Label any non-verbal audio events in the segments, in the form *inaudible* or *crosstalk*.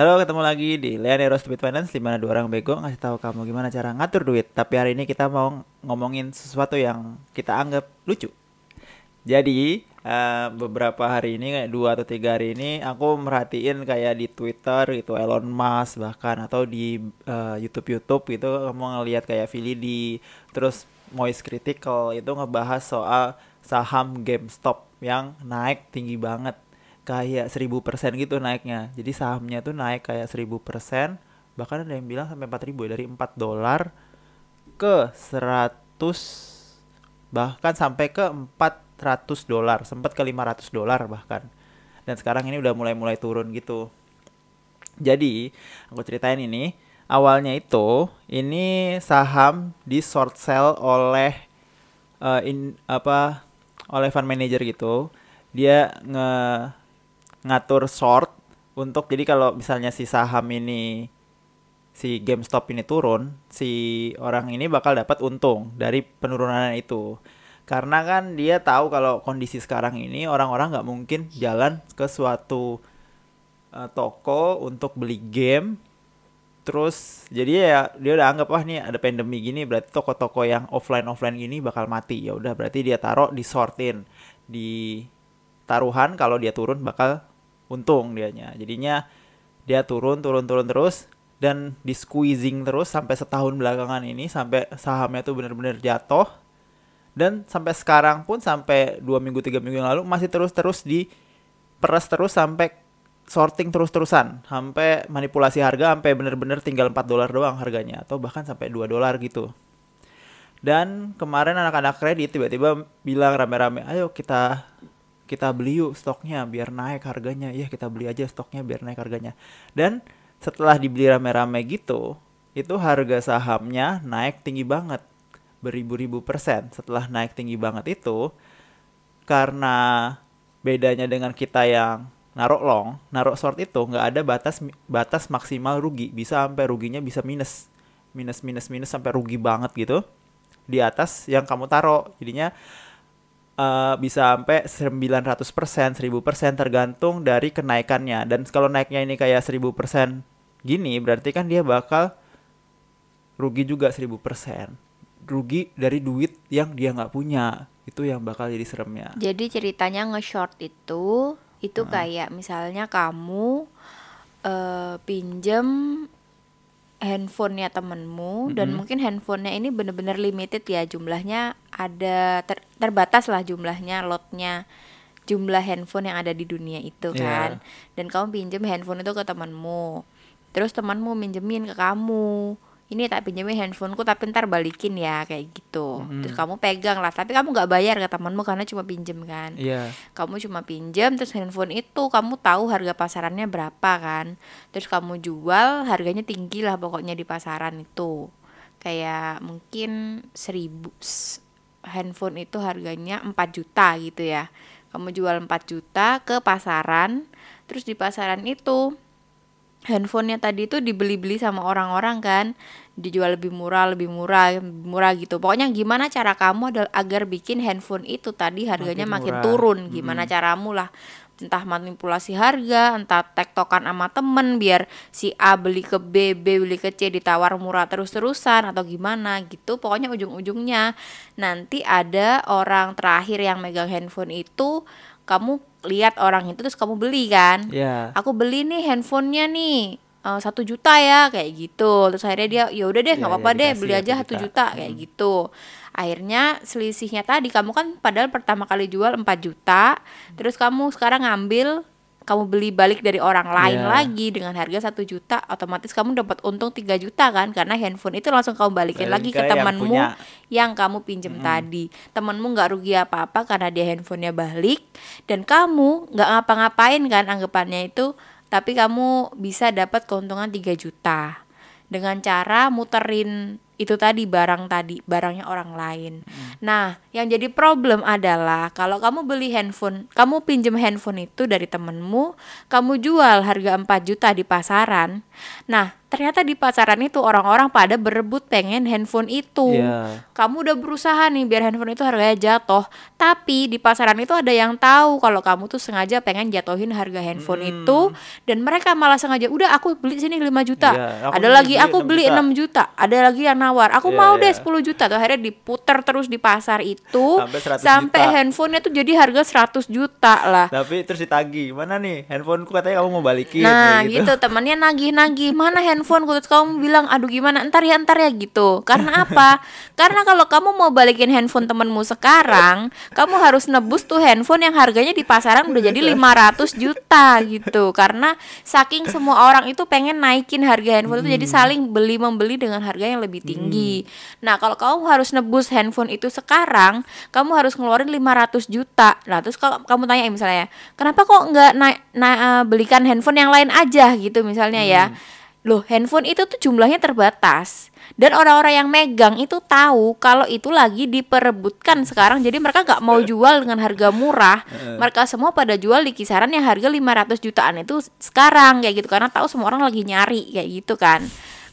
Halo, ketemu lagi di Leonero Stupid Finance di mana dua orang bego ngasih tahu kamu gimana cara ngatur duit. Tapi hari ini kita mau ngomongin sesuatu yang kita anggap lucu. Jadi eh, beberapa hari ini kayak dua atau tiga hari ini aku merhatiin kayak di Twitter gitu Elon Musk bahkan atau di eh, YouTube gitu kamu ngelihat kayak Philly di terus Moist Critical itu ngebahas soal saham GameStop yang naik tinggi banget kayak 1000% gitu naiknya. Jadi sahamnya tuh naik kayak 1000%, bahkan ada yang bilang sampai 4000 ya, dari 4 dolar ke 100 bahkan sampai ke 400 dolar, sempat ke 500 dolar bahkan. Dan sekarang ini udah mulai-mulai turun gitu. Jadi, aku ceritain ini, awalnya itu ini saham di short sell oleh eh, in apa oleh fund manager gitu. Dia nge ngatur short untuk jadi kalau misalnya si saham ini si GameStop ini turun, si orang ini bakal dapat untung dari penurunan itu. Karena kan dia tahu kalau kondisi sekarang ini orang-orang nggak mungkin jalan ke suatu eh, toko untuk beli game. Terus jadi ya dia udah anggap wah nih ada pandemi gini berarti toko-toko yang offline offline gini bakal mati. Ya udah berarti dia taruh di sortin di taruhan kalau dia turun bakal untung dianya. Jadinya dia turun turun turun terus dan di squeezing terus sampai setahun belakangan ini sampai sahamnya tuh bener-bener jatuh. Dan sampai sekarang pun sampai dua minggu tiga minggu yang lalu masih terus terus di peras terus sampai sorting terus-terusan. Sampai manipulasi harga sampai bener-bener tinggal 4 dolar doang harganya atau bahkan sampai 2 dolar gitu. Dan kemarin anak-anak kredit tiba-tiba bilang rame-rame ayo kita kita beli yuk stoknya biar naik harganya. Ya kita beli aja stoknya biar naik harganya. Dan setelah dibeli rame-rame gitu itu harga sahamnya naik tinggi banget beribu-ribu persen. Setelah naik tinggi banget itu karena bedanya dengan kita yang naruh long naruh short itu nggak ada batas batas maksimal rugi. Bisa sampai ruginya bisa minus minus minus minus sampai rugi banget gitu di atas yang kamu taruh. Jadinya uh, bisa sampai 900%, 1000% tergantung dari kenaikannya. Dan kalau naiknya ini kayak 1000% gini, berarti kan dia bakal rugi juga 1000%. Rugi dari duit yang dia nggak punya. Itu yang bakal jadi seremnya. Jadi ceritanya nge-short itu itu kayak misalnya kamu eh pinjem handphonenya temenmu dan Mm-mm. mungkin handphonenya ini bener-bener limited ya jumlahnya ada ter- terbatas lah jumlahnya lotnya jumlah handphone yang ada di dunia itu Iya. kan. Dan kamu pinjem handphone itu ke temanmu terus temanmu minjemin ke kamu. Ini tak pinjemin handphoneku tapi ntar balikin ya kayak gitu. Terus kamu pegang lah tapi kamu nggak bayar ke temanmu karena cuma pinjem kan. Iya. kamu cuma pinjam terus handphone itu kamu tahu harga pasarannya berapa kan. Terus kamu jual harganya tinggi lah pokoknya di pasaran itu. Kayak mungkin seribu handphone itu harganya 4 juta gitu ya. Kamu jual 4 juta ke pasaran terus di pasaran itu handphonenya tadi itu dibeli-beli sama orang-orang kan. Dijual lebih murah lebih murah lebih murah gitu. Pokoknya gimana cara kamu agar bikin handphone itu tadi harganya Makin makin, murah. turun? Gimana caramu lah? Entah manipulasi harga entah tektokan sama temen biar si A beli ke B B beli ke C ditawar murah terus-terusan atau gimana gitu. Pokoknya ujung-ujungnya. Nanti ada orang terakhir yang megang handphone itu kamu lihat orang itu terus kamu beli kan? Iya. aku beli nih handphonenya nih eh, satu juta ya kayak gitu. Terus akhirnya dia ya udah deh nggak Ya, apa-apa ya, deh beli aja satu juta. juta kayak gitu. Akhirnya selisihnya tadi kamu kan padahal pertama kali jual 4 juta terus kamu sekarang ngambil kamu beli balik dari orang lain Ya. lagi dengan harga satu juta otomatis kamu dapat untung 3 juta kan karena handphone itu langsung kamu balikin Balik lagi ke ke yang temanmu punya. yang kamu pinjem tadi temenmu nggak rugi apa-apa karena dia handphonenya balik dan kamu nggak ngapa-ngapain kan anggapannya itu tapi kamu bisa dapat keuntungan 3 juta dengan cara muterin itu tadi barang tadi barangnya orang lain. Nah, yang jadi problem adalah kalau kamu beli handphone, kamu pinjem handphone itu dari temenmu, kamu jual harga 4 juta di pasaran. Nah, ternyata di pasaran itu orang-orang pada berebut pengen handphone itu. Iya. Kamu udah berusaha nih biar handphone itu harganya jatuh, tapi di pasaran itu ada yang tahu kalau kamu tuh sengaja pengen jatuhin harga handphone Hmm. itu dan mereka malah sengaja udah aku beli sini 5 juta. Aku ada lagi beli aku 6 beli juta. 6 juta. Ada lagi yang nawar. Aku Iya, mau deh iya. 10 juta. Tuh akhirnya diputer terus di pasar itu Sampai 100 sampai juta. handphonenya tuh jadi harga 100 juta lah. Tapi terus ditagi, mana nih handphoneku katanya kamu mau balikin Nah kayak gitu temannya nagih-nagih mana handphone terus kamu bilang aduh gimana? Ntar ya ntar ya gitu. Karena apa? *laughs* Karena kalau kamu mau balikin handphone temenmu sekarang kamu harus nebus tuh handphone yang harganya di pasaran udah jadi 500 juta gitu. Karena saking semua orang itu pengen naikin harga handphone itu jadi saling beli membeli dengan harga yang lebih tinggi. Nah kalau kamu harus nebus handphone itu sekarang kamu harus ngeluarin 500 juta. Nah terus kalau kamu tanya misalnya kenapa kok nggak naik na- eh, belikan handphone yang lain aja? Gitu misalnya ya loh handphone itu tuh jumlahnya terbatas. Dan orang-orang yang megang itu tahu kalau itu lagi diperebutkan sekarang. Jadi mereka nggak mau jual dengan harga murah. Mereka semua pada jual di kisaran yang harga 500 jutaan itu sekarang kayak gitu. Karena tahu semua orang lagi nyari kayak gitu kan.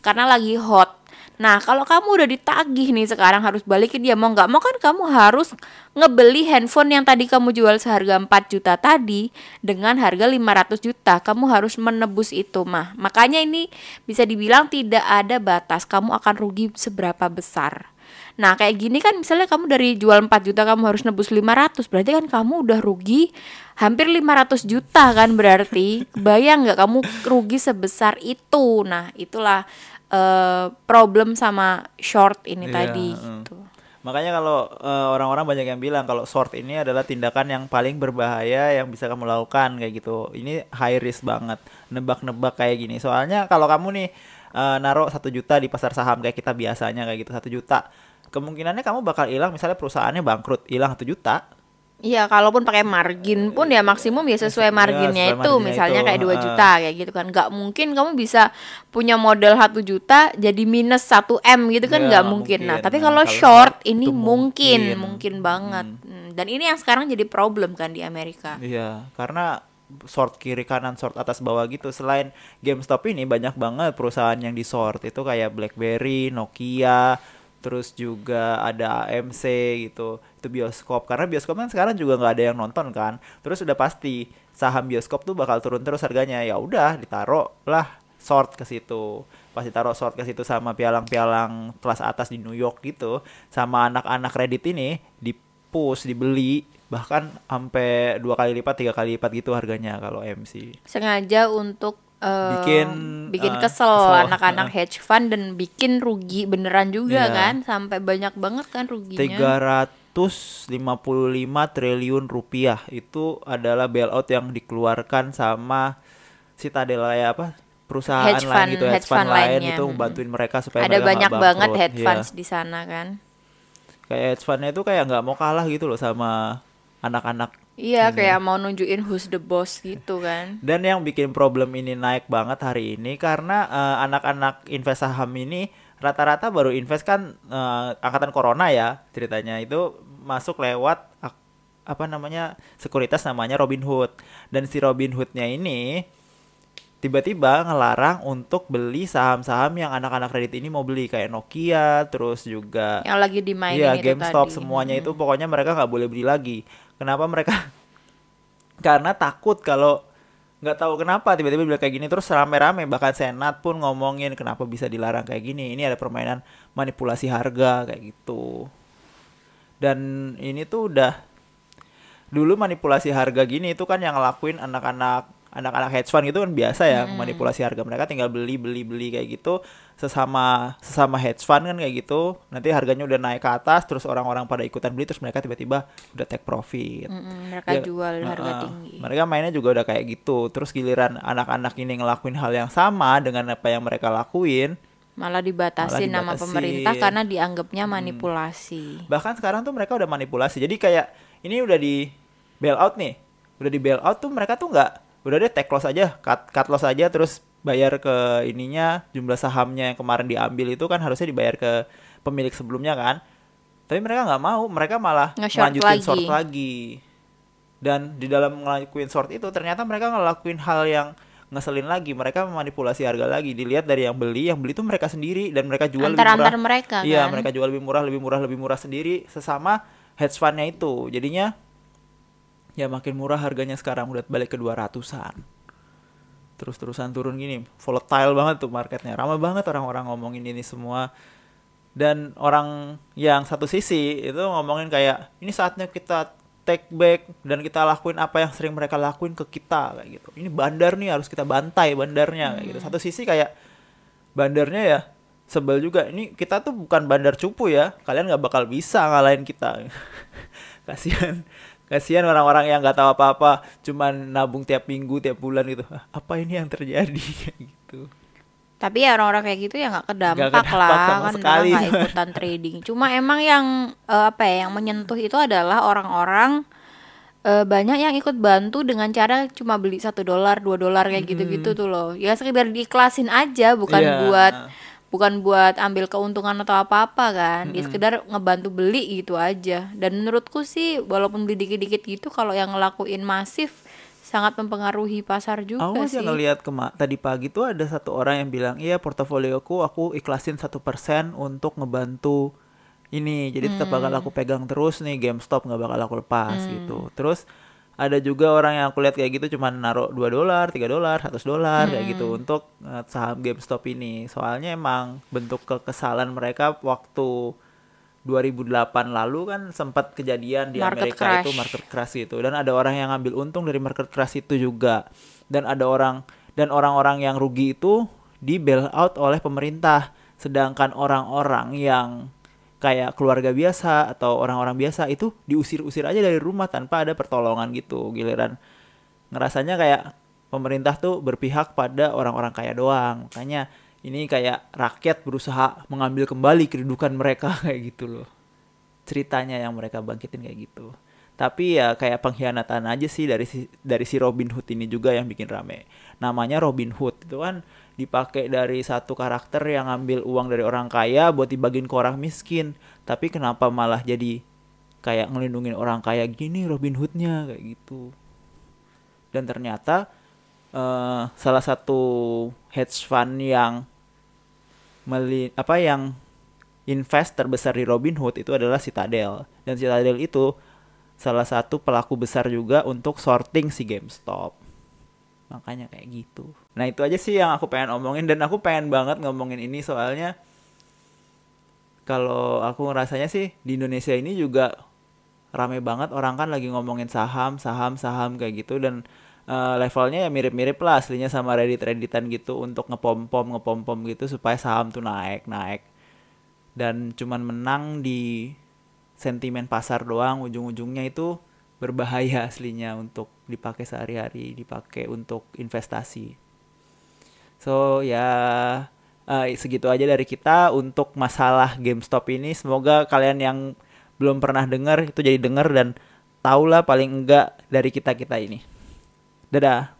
Karena lagi hot Nah, kalau kamu udah ditagih nih sekarang harus balikin dia mau nggak mau kan kamu harus ngebeli handphone yang tadi kamu jual seharga 4 juta tadi dengan harga 500 juta. Kamu harus menebus itu mah. Makanya ini bisa dibilang tidak ada batas kamu akan rugi seberapa besar. Nah, kayak gini kan misalnya kamu dari jual 4 juta kamu harus nebus 500, berarti kan kamu udah rugi hampir 500 juta kan berarti. Bayang nggak kamu rugi sebesar itu. Nah, itulah eh, problem sama short ini Iya, tadi mm. gitu. Makanya kalau eh, orang-orang banyak yang bilang kalau short ini adalah tindakan yang paling berbahaya yang bisa kamu lakukan kayak gitu. Ini high risk banget, nebak-nebak kayak gini. Soalnya kalau kamu nih eh, naruh satu juta di pasar saham kayak kita biasanya kayak gitu satu juta, kemungkinannya kamu bakal hilang. Misalnya perusahaannya bangkrut, hilang satu juta. Iya, kalaupun pakai margin pun ya maksimum ya sesuai marginnya sesuai itu, marginnya misalnya itu, kayak 2 heeh. juta kayak gitu kan. nggak mungkin kamu bisa punya modal 1 juta jadi minus 1 M gitu kan Nggak nggak mungkin. Nah, mungkin. tapi Nah, kalau kalau short short ini mungkin, mungkin. mungkin banget. Hmm, Dan ini yang sekarang jadi problem kan di Amerika. Iya, karena short kiri kanan short atas bawah gitu. Selain GameStop ini banyak banget perusahaan yang di short itu kayak BlackBerry, Nokia, terus juga ada AMC gitu. Itu bioskop karena bioskop kan sekarang juga nggak ada yang nonton kan. Terus udah pasti saham bioskop tuh bakal turun terus harganya. Ya udah ditaruh lah short ke situ. Pasti taruh short ke situ sama pialang-pialang kelas atas di New York gitu. Sama anak-anak Reddit ini di push dibeli bahkan sampai dua kali lipat tiga kali lipat gitu harganya kalau MC Sengaja untuk eh, Bikin, bikin eh, kesel anak-anak hedge fund dan bikin rugi beneran juga Iya. kan sampai banyak banget kan ruginya. 355 triliun rupiah itu adalah bailout yang dikeluarkan sama Citadel ya apa perusahaan Hedge lain fund- gitu hedge hedge fund fund lain itu mm. bantuin mereka supaya Ada mereka banyak banget hedge Iya. funds di sana kan. kayak hedge fundnya itu kayak nggak mau kalah gitu loh sama anak-anak Iya, kayak mau nunjukin who's the boss gitu kan. Dan yang bikin problem ini naik banget hari ini karena eh, anak-anak invest saham ini rata-rata baru invest kan eh, angkatan corona ya ceritanya itu masuk lewat apa namanya sekuritas namanya Robinhood dan si Robinhoodnya ini tiba-tiba ngelarang untuk beli saham-saham yang anak-anak kredit ini mau beli kayak Nokia terus juga Yang lagi dimainin itu GameStop tadi. semuanya itu pokoknya mereka nggak boleh beli lagi. Kenapa mereka? *laughs* Karena takut kalau nggak tahu kenapa tiba-tiba bilang kayak gini terus rame-rame bahkan senat pun ngomongin kenapa bisa dilarang kayak gini. Ini ada permainan manipulasi harga kayak gitu. Dan ini tuh udah dulu manipulasi harga gini itu kan yang ngelakuin anak-anak anak-anak hedge fund gitu kan biasa ya manipulasi harga mereka tinggal beli beli beli kayak gitu sesama sesama hedge fund kan kayak gitu nanti harganya udah naik ke atas terus orang-orang pada ikutan beli terus mereka tiba-tiba udah take profit Mm-mm, mereka Ya, jual harga Heeh. tinggi. mereka mainnya juga udah kayak gitu terus giliran anak-anak ini ngelakuin hal yang sama dengan apa yang mereka lakuin Malah dibatasin Malah sama dibatasin. pemerintah karena dianggapnya manipulasi. bahkan sekarang tuh mereka udah manipulasi jadi kayak ini udah di bailout nih udah di bailout tuh mereka tuh nggak udah deh take loss aja cut cut loss aja terus bayar ke ininya jumlah sahamnya yang kemarin diambil itu kan harusnya dibayar ke pemilik sebelumnya kan. Tapi mereka nggak mau mereka malah Nge-short melanjutin lagi. short lagi. Dan di dalam ngelakuin short itu ternyata mereka ngelakuin hal yang ngeselin lagi mereka memanipulasi harga lagi. Dilihat dari yang beli yang beli itu mereka sendiri dan mereka jual Antar- lebih murah. mereka, iya kan? mereka jual lebih murah lebih murah lebih murah sendiri sesama hedge fundnya itu. Jadinya ya makin murah harganya sekarang udah balik ke 200-an terus-terusan turun gini volatile banget tuh marketnya. Ramai banget orang-orang ngomongin ini semua. Dan orang yang satu sisi itu ngomongin kayak ini saatnya kita take back dan kita lakuin apa yang sering mereka lakuin ke kita kayak gitu. Ini bandar nih harus kita bantai bandarnya kayak gitu. Satu sisi kayak bandarnya ya sebel juga. Ini kita tuh bukan bandar cupu ya. Kalian nggak bakal bisa ngalahin kita. *laughs* Kasihan kasihan orang-orang yang nggak tahu apa-apa cuman nabung tiap minggu tiap bulan gitu "Ah, apa ini yang terjadi *laughs* gitu Tapi ya orang-orang kayak gitu ya nggak kedampak, kedampak lah sama kan sekali. nggak ikutan trading. Cuma emang yang eh, apa ya yang menyentuh itu adalah orang-orang eh, banyak yang ikut bantu dengan cara cuma beli satu dolar dua dolar kayak gitu-gitu tuh loh. Ya sekedar diiklasin aja bukan Iya. buat bukan buat ambil keuntungan atau apa-apa kan. Ya sekedar ngebantu beli gitu aja. Dan menurutku sih walaupun beli dikit-dikit gitu kalau yang ngelakuin masif sangat mempengaruhi pasar juga Aku sih. aja ngelihat kema tadi pagi tuh ada satu orang yang bilang iya portofolioku aku ikhlasin satu persen untuk ngebantu ini jadi tetap bakal Hmm. aku pegang terus nih GameStop nggak bakal aku lepas gitu terus ada juga orang yang aku lihat kayak gitu cuman naruh 2 dolar 3 dolar 100 dolar kayak gitu Hmm. untuk eh, saham GameStop ini soalnya emang bentuk kekesalan mereka waktu 2008 lalu kan sempat kejadian di Market Amerika crash. itu market crash gitu dan ada orang yang ngambil untung dari market crash itu juga dan ada orang dan orang-orang yang rugi itu di bail out oleh pemerintah sedangkan orang-orang yang kayak keluarga biasa atau orang-orang biasa itu diusir-usir aja dari rumah tanpa ada pertolongan gitu giliran. Ngerasanya kayak pemerintah tuh berpihak pada orang-orang kaya doang. Makanya ini kayak rakyat berusaha mengambil kembali kedudukan mereka *laughs* kayak gitu loh. Ceritanya yang mereka bangkitin kayak gitu. Tapi ya kayak pengkhianatan aja sih dari si dari si Robin Hood ini juga yang bikin rame. Namanya Robin Hood itu kan dipakai dari satu karakter yang ngambil uang dari orang kaya buat dibagiin ke orang miskin. Tapi kenapa malah jadi kayak ngelindungin orang kaya gini Robin Hoodnya? Kayak gitu. Dan ternyata eh, salah satu hedge fund yang meli apa yang invest terbesar di Robinhood itu adalah Citadel. Dan Citadel itu salah satu pelaku besar juga untuk sorting si GameStop makanya kayak gitu. Nah itu aja sih yang aku pengen omongin dan aku pengen banget ngomongin ini soalnya kalau aku ngerasanya sih di Indonesia ini juga rame banget orang kan lagi ngomongin saham saham saham kayak gitu dan eh, levelnya ya mirip-mirip lah aslinya sama Reddit Redditan gitu untuk ngepom-pom ngepom-pom gitu supaya saham tuh naik naik. Dan cuman menang di sentimen pasar doang ujung-ujungnya itu berbahaya aslinya untuk dipakai sehari-hari dipakai untuk investasi. So ya eh, segitu aja dari kita untuk masalah GameStop ini. Semoga kalian yang belum pernah dengar itu jadi dengar dan tahulah paling enggak dari kita kita ini. Dadah